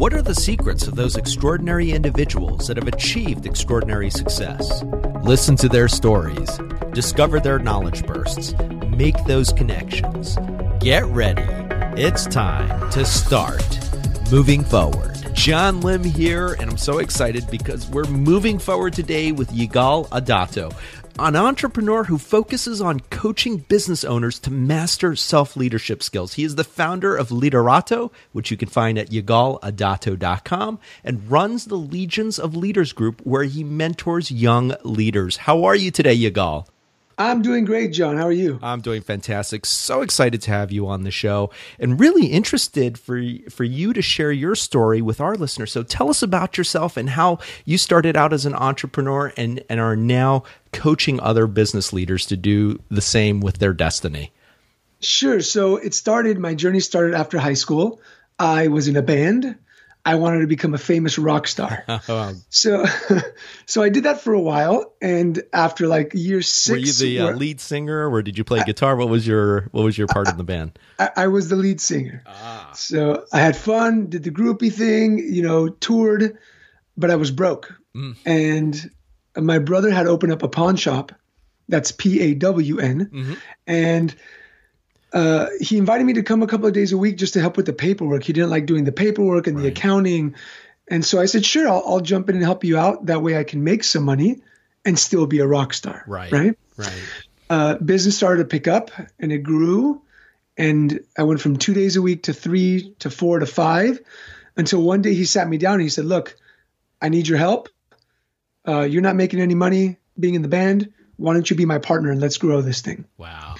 What are the secrets of those extraordinary individuals that have achieved extraordinary success? Listen to their stories, discover their knowledge bursts, make those connections. Get ready. It's time to start moving forward. John Lim here, and I'm so excited because we're moving forward today with Yigal Adato, an entrepreneur who focuses on coaching business owners to master self leadership skills. He is the founder of Liderato, which you can find at yigaladato.com, and runs the Legions of Leaders group, where he mentors young leaders. How are you today, Yigal? I'm doing great, John. How are you? I'm doing fantastic. So excited to have you on the show and really interested for for you to share your story with our listeners. So tell us about yourself and how you started out as an entrepreneur and and are now coaching other business leaders to do the same with their destiny. Sure. So it started my journey started after high school. I was in a band. I wanted to become a famous rock star. so, so I did that for a while, and after like year six, were you the uh, lead singer, or did you play guitar? What was your What was your part I, in the band? I, I, was the lead singer. Ah. So I had fun, did the groupie thing, you know, toured, but I was broke, mm. and my brother had opened up a pawn shop. That's P A W N, mm-hmm. and uh, he invited me to come a couple of days a week just to help with the paperwork. He didn't like doing the paperwork and right. the accounting. And so I said, sure, I'll, I'll, jump in and help you out. That way I can make some money and still be a rock star. Right. Right. Right. Uh, business started to pick up and it grew. And I went from two days a week to three to four to five until one day he sat me down and he said, look, I need your help. Uh, you're not making any money being in the band. Why don't you be my partner and let's grow this thing? Wow.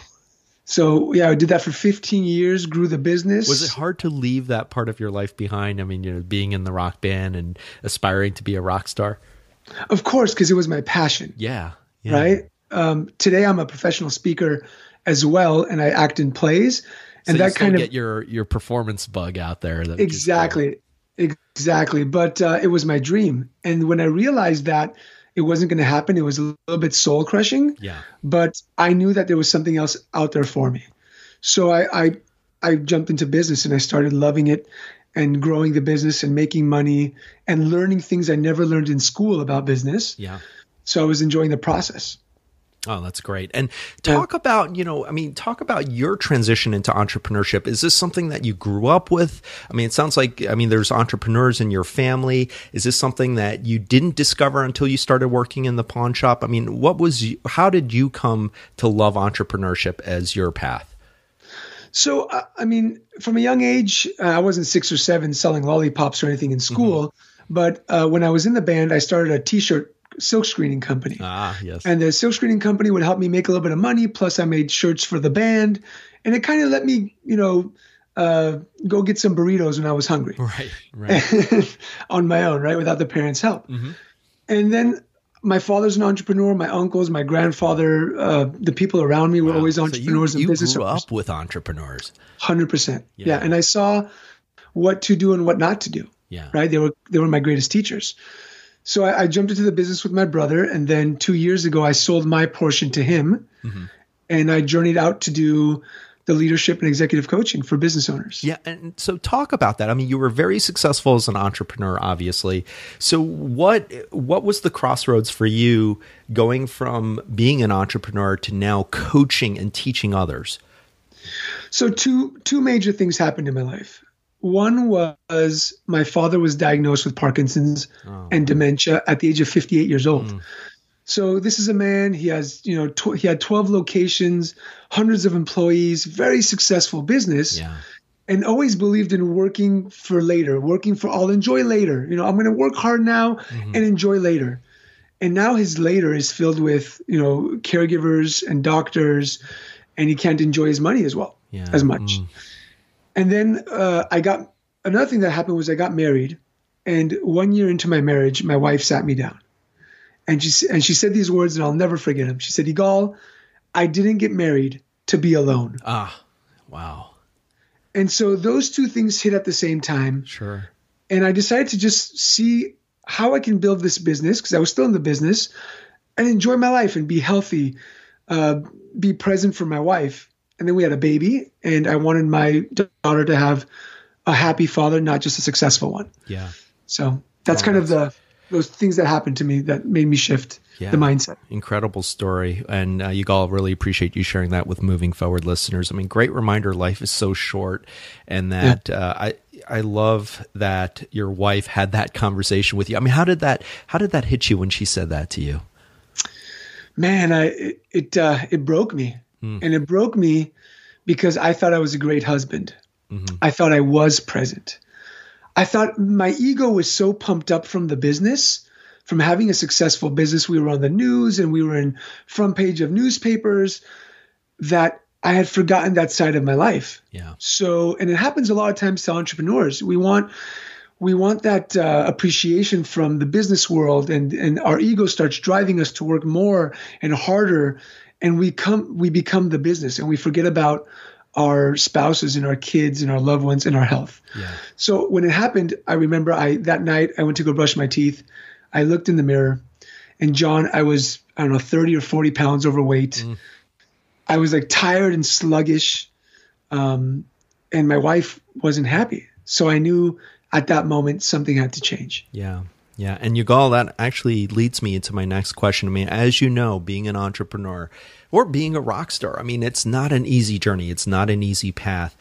So yeah, I did that for 15 years, grew the business. Was it hard to leave that part of your life behind? I mean, you know, being in the rock band and aspiring to be a rock star. Of course, because it was my passion. Yeah. yeah. Right. Um, today, I'm a professional speaker as well, and I act in plays. And so that kind of get your your performance bug out there. exactly, exactly. But uh, it was my dream, and when I realized that it wasn't going to happen. It was a little bit soul crushing. Yeah. But I knew that there was something else out there for me. So I, I, I jumped into business and I started loving it and growing the business and making money and learning things I never learned in school about business. Yeah. So I was enjoying the process. Oh, that's great. And talk yeah. about, you know, I mean, talk about your transition into entrepreneurship. Is this something that you grew up with? I mean, it sounds like, I mean, there's entrepreneurs in your family. Is this something that you didn't discover until you started working in the pawn shop? I mean, what was, how did you come to love entrepreneurship as your path? So, I mean, from a young age, uh, I wasn't six or seven selling lollipops or anything in school. Mm-hmm. But uh, when I was in the band, I started a t shirt silk screening company. Ah, yes. And the silk screening company would help me make a little bit of money. Plus, I made shirts for the band, and it kind of let me, you know, uh, go get some burritos when I was hungry. Right, right. on my own, right, without the parents' help. Mm-hmm. And then my father's an entrepreneur. My uncles, my grandfather, uh, the people around me were wow. always entrepreneurs so you, and business. You grew up with entrepreneurs. Hundred percent. Yeah, and I saw what to do and what not to do. Yeah. Right. They were they were my greatest teachers. So I, I, jumped into the business with my brother, and then two years ago, I sold my portion to him, mm-hmm. and I journeyed out to do the leadership and executive coaching for business owners. Yeah, and so talk about that. I mean, you were very successful as an entrepreneur, obviously. So what what was the crossroads for you going from being an entrepreneur to now coaching and teaching others? So two two major things happened in my life. One was my father was diagnosed with Parkinson's oh. and dementia at the age of 58 years old. Mm. So this is a man. He has, you know, tw- he had 12 locations, hundreds of employees, very successful business, yeah. and always believed in working for later, working for I'll enjoy later. You know, I'm going to work hard now mm-hmm. and enjoy later. And now his later is filled with, you know, caregivers and doctors, and he can't enjoy his money as well yeah. as much. Mm. And then uh, I got another thing that happened was I got married, and one year into my marriage, my wife sat me down, and she and she said these words, and I'll never forget them. She said, "Yigal, I didn't get married to be alone." Ah, wow. And so those two things hit at the same time. Sure. And I decided to just see how I can build this business because I was still in the business and enjoy my life and be healthy, uh, be present for my wife and then we had a baby, and I wanted my daughter to have a happy father, not just a successful one. Yeah. So that's kind of the those things that happened to me that made me shift yeah. the mindset. Incredible story, and uh, Yigal really appreciate you sharing that with moving forward listeners. I mean, great reminder. Life is so short, and that yeah. uh, I I love that your wife had that conversation with you. I mean, how did that how did that hit you when she said that to you? Man, I it it, uh, it broke me, hmm. and it broke me because I thought I was a great husband. Mm-hmm. I thought I was present. I thought my ego was so pumped up from the business, from having a successful business. We were on the news and we were in front page of newspapers that I had forgotten that side of my life. Yeah. So, and it happens a lot of times to entrepreneurs. We want we want that uh, appreciation from the business world, and and our ego starts driving us to work more and harder, and we come we become the business, and we forget about our spouses and our kids and our loved ones and our health. Yeah. So when it happened, I remember I that night I went to go brush my teeth. I looked in the mirror, and John, I was I don't know thirty or forty pounds overweight. Mm. I was like tired and sluggish, um, and my wife wasn't happy. So I knew at that moment something had to change. Yeah. Yeah, and Yigal, that actually leads me into my next question. I mean, as you know, being an entrepreneur, or being a rock star. I mean, it's not an easy journey, it's not an easy path.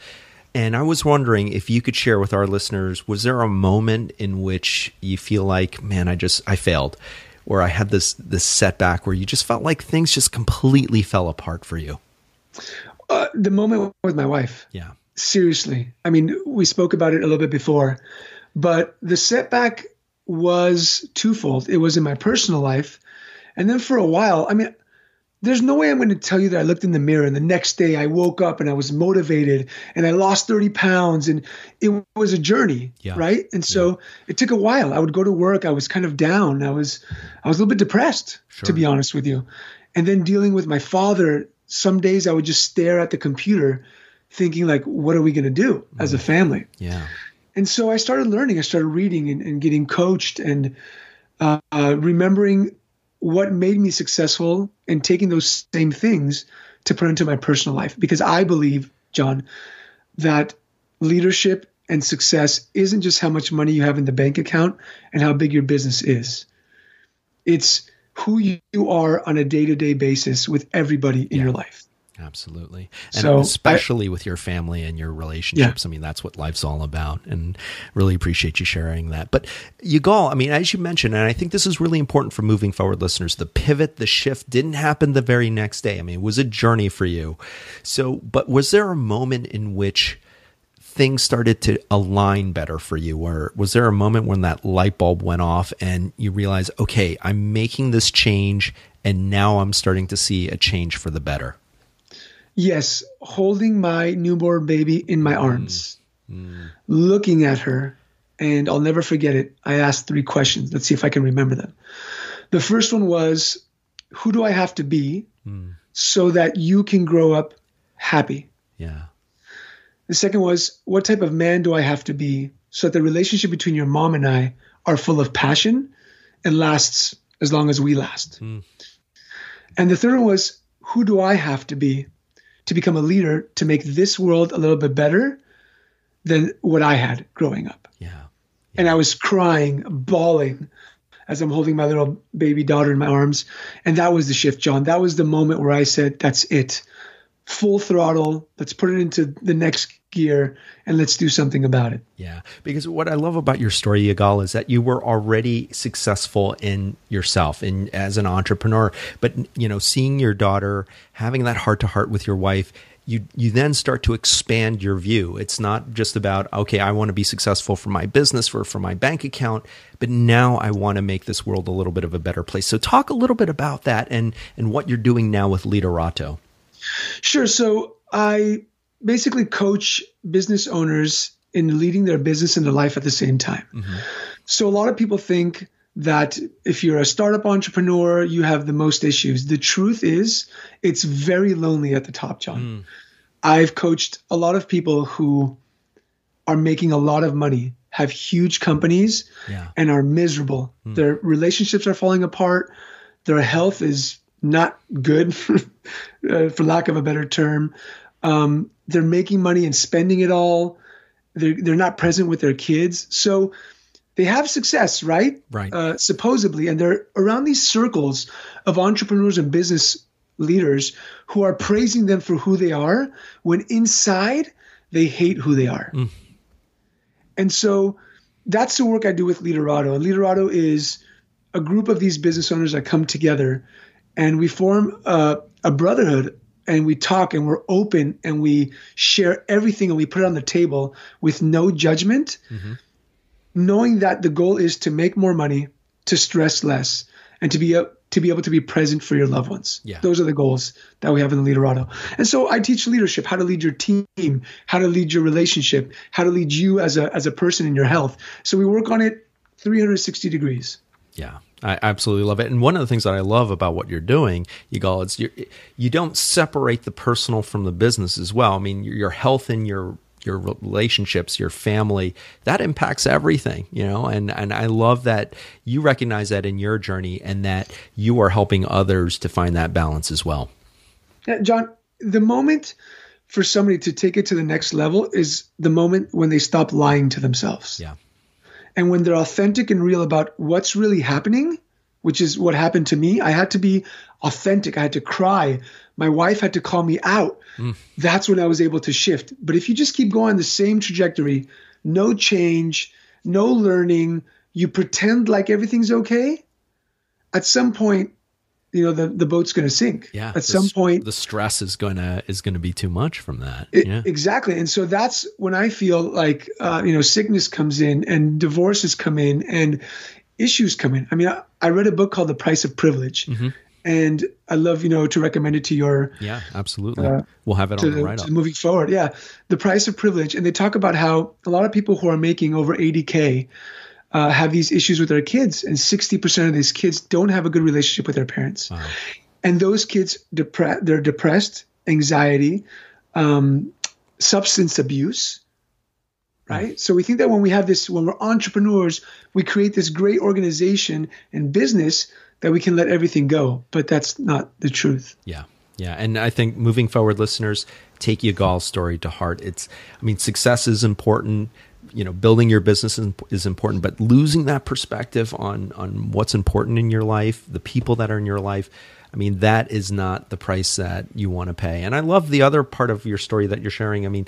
And I was wondering if you could share with our listeners was there a moment in which you feel like, man, I just I failed where I had this this setback where you just felt like things just completely fell apart for you? Uh, the moment with my wife. Yeah. Seriously. I mean, we spoke about it a little bit before, but the setback was twofold. It was in my personal life. And then for a while, I mean, there's no way I'm going to tell you that I looked in the mirror and the next day I woke up and I was motivated and I lost 30 pounds and it was a journey, yeah. right? And so yeah. it took a while. I would go to work, I was kind of down. I was I was a little bit depressed, sure. to be honest with you. And then dealing with my father, some days I would just stare at the computer thinking like what are we going to do mm. as a mm. family? Yeah. And so I started learning, I started reading and, and getting coached and uh, uh, remembering what made me successful and taking those same things to put into my personal life because I believe, John, that leadership and success isn't just how much money you have in the bank account and how big your business is. It's who you are on a day-to-day basis with everybody in yeah. your life. Absolutely. And so especially I, with your family and your relationships. Yeah. I mean, that's what life's all about. And really appreciate you sharing that. But Yigal, I mean, as you mentioned, and I think this is really important for moving forward listeners, the pivot, the shift didn't happen the very next day. I mean, it was a journey for you. So, but was there a moment in which things started to align better for you? Or was there a moment when that light bulb went off and you realized, okay, I'm making this change and now I'm starting to see a change for the better? Yes, holding my newborn baby in my arms, mm. looking at her, and I'll never forget it. I asked three questions. Let's see if I can remember them. The first one was, Who do I have to be mm. so that you can grow up happy? Yeah. The second was, What type of man do I have to be so that the relationship between your mom and I are full of passion and lasts as long as we last? Mm. And the third one was, Who do I have to be to become a leader to make this world a little bit better than what I had growing up. Yeah. yeah. And I was crying, bawling as I'm holding my little baby daughter in my arms. And that was the shift, John. That was the moment where I said, that's it. Full throttle. Let's put it into the next gear and let's do something about it. Yeah. Because what I love about your story, Yigal, is that you were already successful in yourself and as an entrepreneur. But you know, seeing your daughter, having that heart to heart with your wife, you you then start to expand your view. It's not just about, okay, I want to be successful for my business, for, for my bank account, but now I want to make this world a little bit of a better place. So talk a little bit about that and and what you're doing now with Liderato. Sure. So I basically coach business owners in leading their business and their life at the same time. Mm-hmm. So a lot of people think that if you're a startup entrepreneur, you have the most issues. The truth is, it's very lonely at the top, John. Mm. I've coached a lot of people who are making a lot of money, have huge companies, yeah. and are miserable. Mm. Their relationships are falling apart. Their health is not good, uh, for lack of a better term. Um, they're making money and spending it all, They're they're not present with their kids. So they have success, right? Right. Uh, supposedly, and they're around these circles of entrepreneurs and business leaders who are praising them for who they are, when inside they hate who they are. Mm. And so that's the work I do with Liderado. Liderado is a group of these business owners that come together and we form a, a brotherhood and we talk and we're open and we share everything and we put it on the table with no judgment, mm-hmm. knowing that the goal is to make more money, to stress less, and to be a, to be able to be present for your loved ones. Yeah. Those are the goals that we have in the Liderado. And so I teach leadership, how to lead your team, how to lead your relationship, how to lead you as a as a person in your health. So we work on it 360 degrees. Yeah. I absolutely love it. And one of the things that I love about what you're doing, Yigal, is you you don't separate the personal from the business as well. I mean, your health and your your relationships, your family, that impacts everything, you know. And and I love that you recognize that in your journey and that you are helping others to find that balance as well. Yeah, John, the moment for somebody to take it to the next level is the moment when they stop lying to themselves. Yeah and when they're authentic and real about what's really happening, which is what happened to me, I had to be authentic. I had to cry. My wife had to call me out. Mm. That's when I was able to shift. But if you just keep going the same trajectory, no change, no learning, you pretend like everything's okay, at some point you know the the boat's going to sink. Yeah at some point the stress is going to is going to be too much from that. It, yeah. exactly. And so that's when i feel like uh, you know sickness comes in and divorces come in and issues come in. I mean i, I read a book called the price of privilege. Mm-hmm. and i love you know to recommend it to your yeah absolutely. uh, we'll have it on the write up moving forward. Yeah. The price of privilege. And they talk about how a lot of people who are making over 80k uh, have these issues with their kids, and 60% of these kids don't have a good relationship with their parents. Wow. And those kids, depre- they're depressed, anxiety, um, substance abuse, right? So we think that when we have this, when we're entrepreneurs, we create this great organization and business that we can let everything go. But that's not the truth. Yeah. Yeah. And I think moving forward, listeners, take Yigal's story to heart. It's, I mean, success is important you know building your business is important but losing that perspective on on what's important in your life the people that are in your life i mean that is not the price that you want to pay. And i love the other part of your story that you're sharing. I mean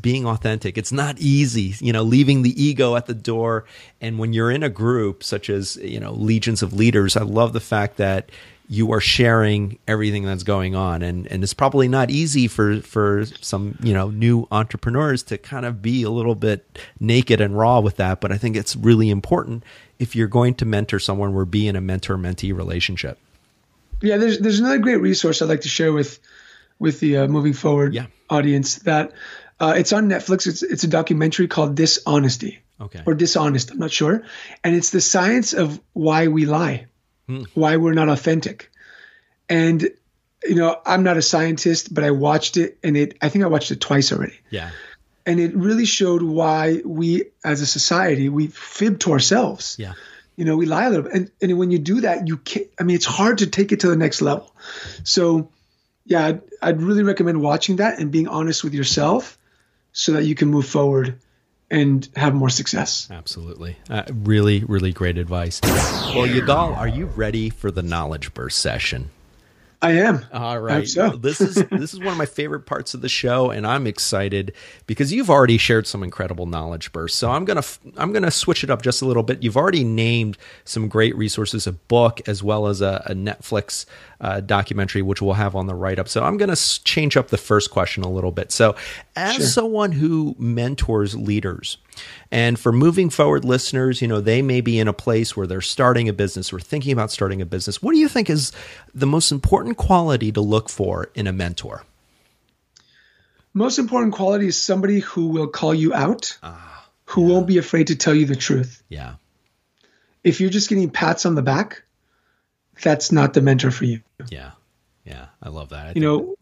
being authentic it's not easy you know leaving the ego at the door. And when you're in a group such as you know legions of leaders i love the fact that you are sharing everything that's going on. And and it's probably not easy for for some you know new entrepreneurs to kind of be a little bit naked and raw with that. But i think it's really important if you're going to mentor someone or be in a mentor mentee relationship. Yeah there's there's another great resource i'd like to share with with the uh, moving forward yeah. audience that uh, it's on netflix. It's it's a documentary called dishonesty okay. or dishonest i'm not sure. And it's the science of why we lie hmm. why we're not authentic. And you know, I'm not a scientist, but I watched it and it I think I watched it twice already. Yeah. And it really showed why we as a society we fib to ourselves. Yeah. You know, we lie a little bit. And and when you do that, you can't I mean it's hard to take it to the next level. So yeah, I'd, I'd really recommend watching that and being honest with yourself so that you can move forward and have more success. Absolutely. Uh, really, really great advice. Well, Yigal, are you ready for the knowledge burst session? I am. All right. So. this is this is one of my favorite parts of the show, and I'm excited because you've already shared some incredible knowledge bursts. So I'm gonna I'm gonna switch it up just a little bit. You've already named some great resources, a book as well as a, a Netflix uh, documentary, which we'll have on the write up. So I'm gonna change up the first question a little bit. So as sure. someone who mentors leaders, and for moving forward listeners, you know, they may be in a place where they're starting a business or thinking about starting a business. What do you think is the most important quality to look for in a mentor? Most important quality is somebody who will call you out, ah, who yeah. won't be afraid to tell you the truth. Yeah. If you're just getting pats on the back, that's not the mentor for you. Yeah. Yeah. I love that. I you know,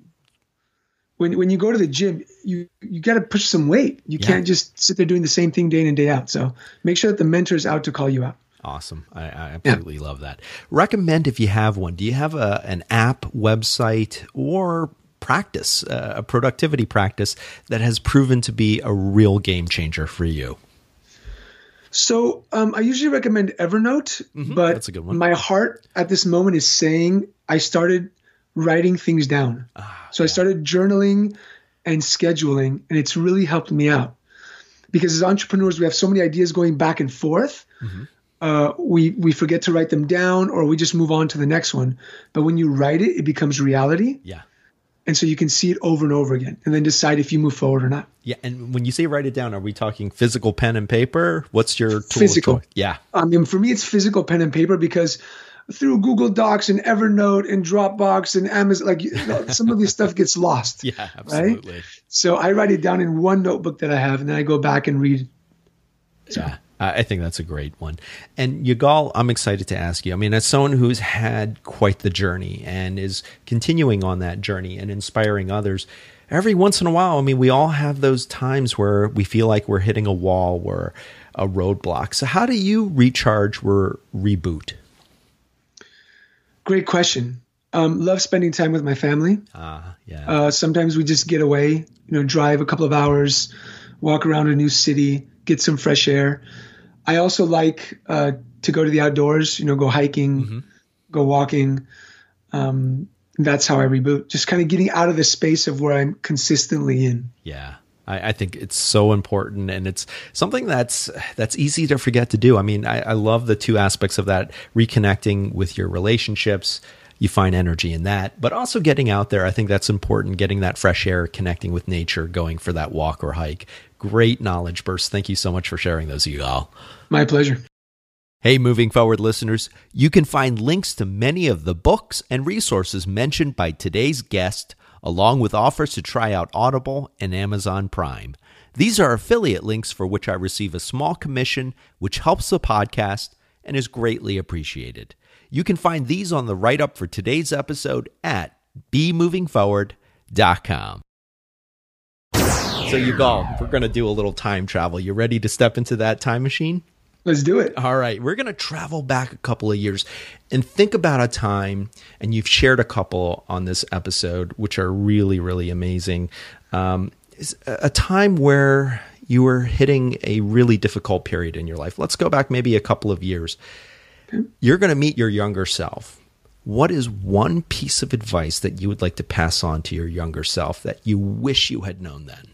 when when you go to the gym, you you got to push some weight. You yeah. can't just sit there doing the same thing day in and day out. So make sure that the mentor is out to call you out. Awesome. I, I absolutely yeah. love that. Recommend if you have one. Do you have a an app, website, or practice, uh, a productivity practice that has proven to be a real game changer for you? So um, I usually recommend Evernote, mm-hmm. but That's a good one. my heart at this moment is saying I started writing things down. Ah, so yeah. I started journaling and scheduling, and it's really helped me out. Because as entrepreneurs, we have so many ideas going back and forth. Mm-hmm. Uh, we we forget to write them down, or we just move on to the next one. But when you write it, it becomes reality. Yeah. And so you can see it over and over again and then decide if you move forward or not. Yeah. And when you say write it down are we talking physical pen and paper? What's your physical. Yeah. I mean for me it's physical pen and paper because through google docs and evernote and dropbox and amazon like some of this stuff gets lost yeah absolutely. Right? so i write it down in one notebook that i have and then i go back and read. So. yeah I think that's a great one. And Yigal, I'm excited to ask you. I mean, as someone who's had quite the journey and is continuing on that journey and inspiring others, every once in a while, I mean, we all have those times where we feel like we're hitting a wall or a roadblock. So, how do you recharge or reboot? Great question. Um, love spending time with my family. Ah, uh, yeah. Uh, sometimes we just get away, you know, drive a couple of hours, walk around a new city, get some fresh air. I also like uh, to go to the outdoors, you know, go hiking, mm-hmm. go walking. Um, that's how I reboot. Just kind of getting out of the space of where I'm consistently in. Yeah. I, I, think it's so important, and it's something that's that's easy to forget to do. I mean, I, I love the two aspects of that: reconnecting with your relationships, you find energy in that, but also getting out there. I think that's important. Getting that fresh air, connecting with nature, going for that walk or hike. Great knowledge burst. Thank you so much for sharing those, Yigal. My pleasure. Hey, moving forward listeners, you can find links to many of the books and resources mentioned by today's guest, along with offers to try out Audible and Amazon Prime. These are affiliate links for which I receive a small commission, which helps the podcast and is greatly appreciated. You can find these on the write up for today's episode at bemovingforward.com. So, Yigal, we're going to do a little time travel. You ready to step into that time machine? Let's do it. All right. We're going to travel back a couple of years and think about a time, and you've shared a couple on this episode, which are really, really amazing. Um, a time where you were hitting a really difficult period in your life. Let's go back maybe a couple of years. Okay. You're going to meet your younger self. What is one piece of advice that you would like to pass on to your younger self that you wish you had known then?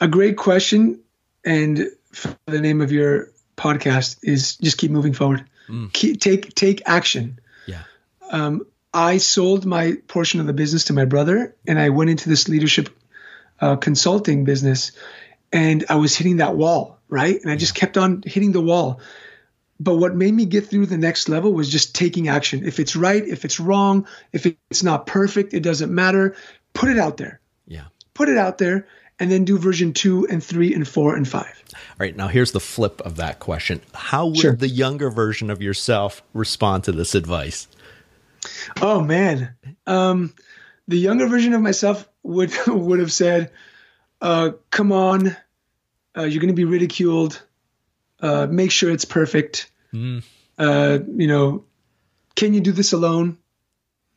A great question. And the name of your podcast is just keep moving forward. Mm. Keep, take take action. Yeah. Um, I sold my portion of the business to my brother, and I went into this leadership uh, consulting business, and I was hitting that wall, right? And I just kept on hitting the wall. But what made me get through the next level was just taking action. If it's right, if it's wrong, if it's not perfect, it doesn't matter. Put it out there. Yeah. Put it out there and then do version two and three and four and five. All right. Now, here's the flip of that question How would sure. the younger version of yourself respond to this advice? Oh, man. Um, the younger version of myself would would have said, uh, "Come on, uh, you're going to be ridiculed. Uh, make sure it's perfect. Mm. you know, can you do this alone?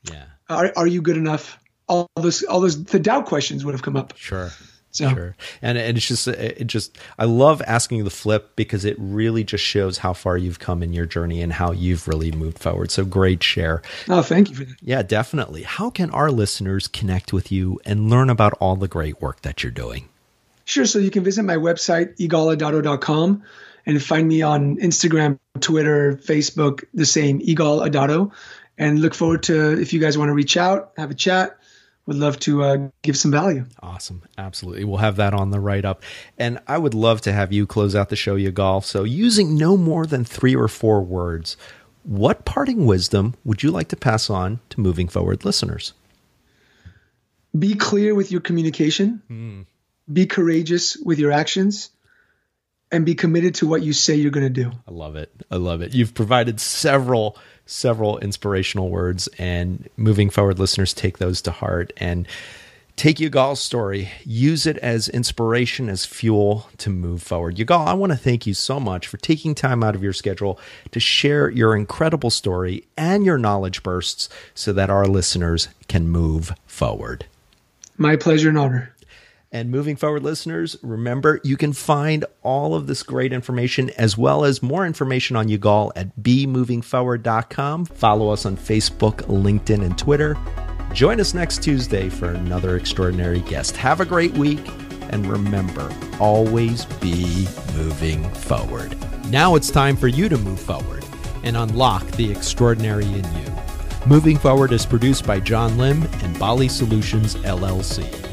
Yeah. Are are you good enough? All those all those the doubt questions would have come up. Sure. So. Sure. And, and it's just, it just, I love asking the flip because it really just shows how far you've come in your journey and how you've really moved forward. So great share. Oh, thank you for that. Yeah, definitely. How can our listeners connect with you and learn about all the great work that you're doing? Sure. So you can visit my website, yigaladato.com, and find me on Instagram, Twitter, Facebook, the same, Adato. And look forward to if you guys want to reach out, have a chat would love to uh, give some value. Awesome. Absolutely. We'll have that on the write up. And I would love to have you close out the show, Yigal. So, using no more than three or four words, what parting wisdom would you like to pass on to moving forward listeners? Be clear with your communication, mm. be courageous with your actions, and be committed to what you say you're going to do. I love it. I love it. You've provided several several inspirational words and moving forward listeners take those to heart and Take Yigal's story, use it as inspiration, as fuel to move forward. Yigal, I want to thank you so much for taking time out of your schedule to share your incredible story and your knowledge bursts so that our listeners can move forward. My pleasure and honor. And moving forward, listeners, remember you can find all of this great information as well as more information on Yigal at bemovingforward.com. Follow us on Facebook, LinkedIn, and Twitter. Join us next Tuesday for another extraordinary guest. Have a great week, and remember always be moving forward. Now it's time for you to move forward and unlock the extraordinary in you. Moving Forward is produced by John Lim and Bali Solutions LLC.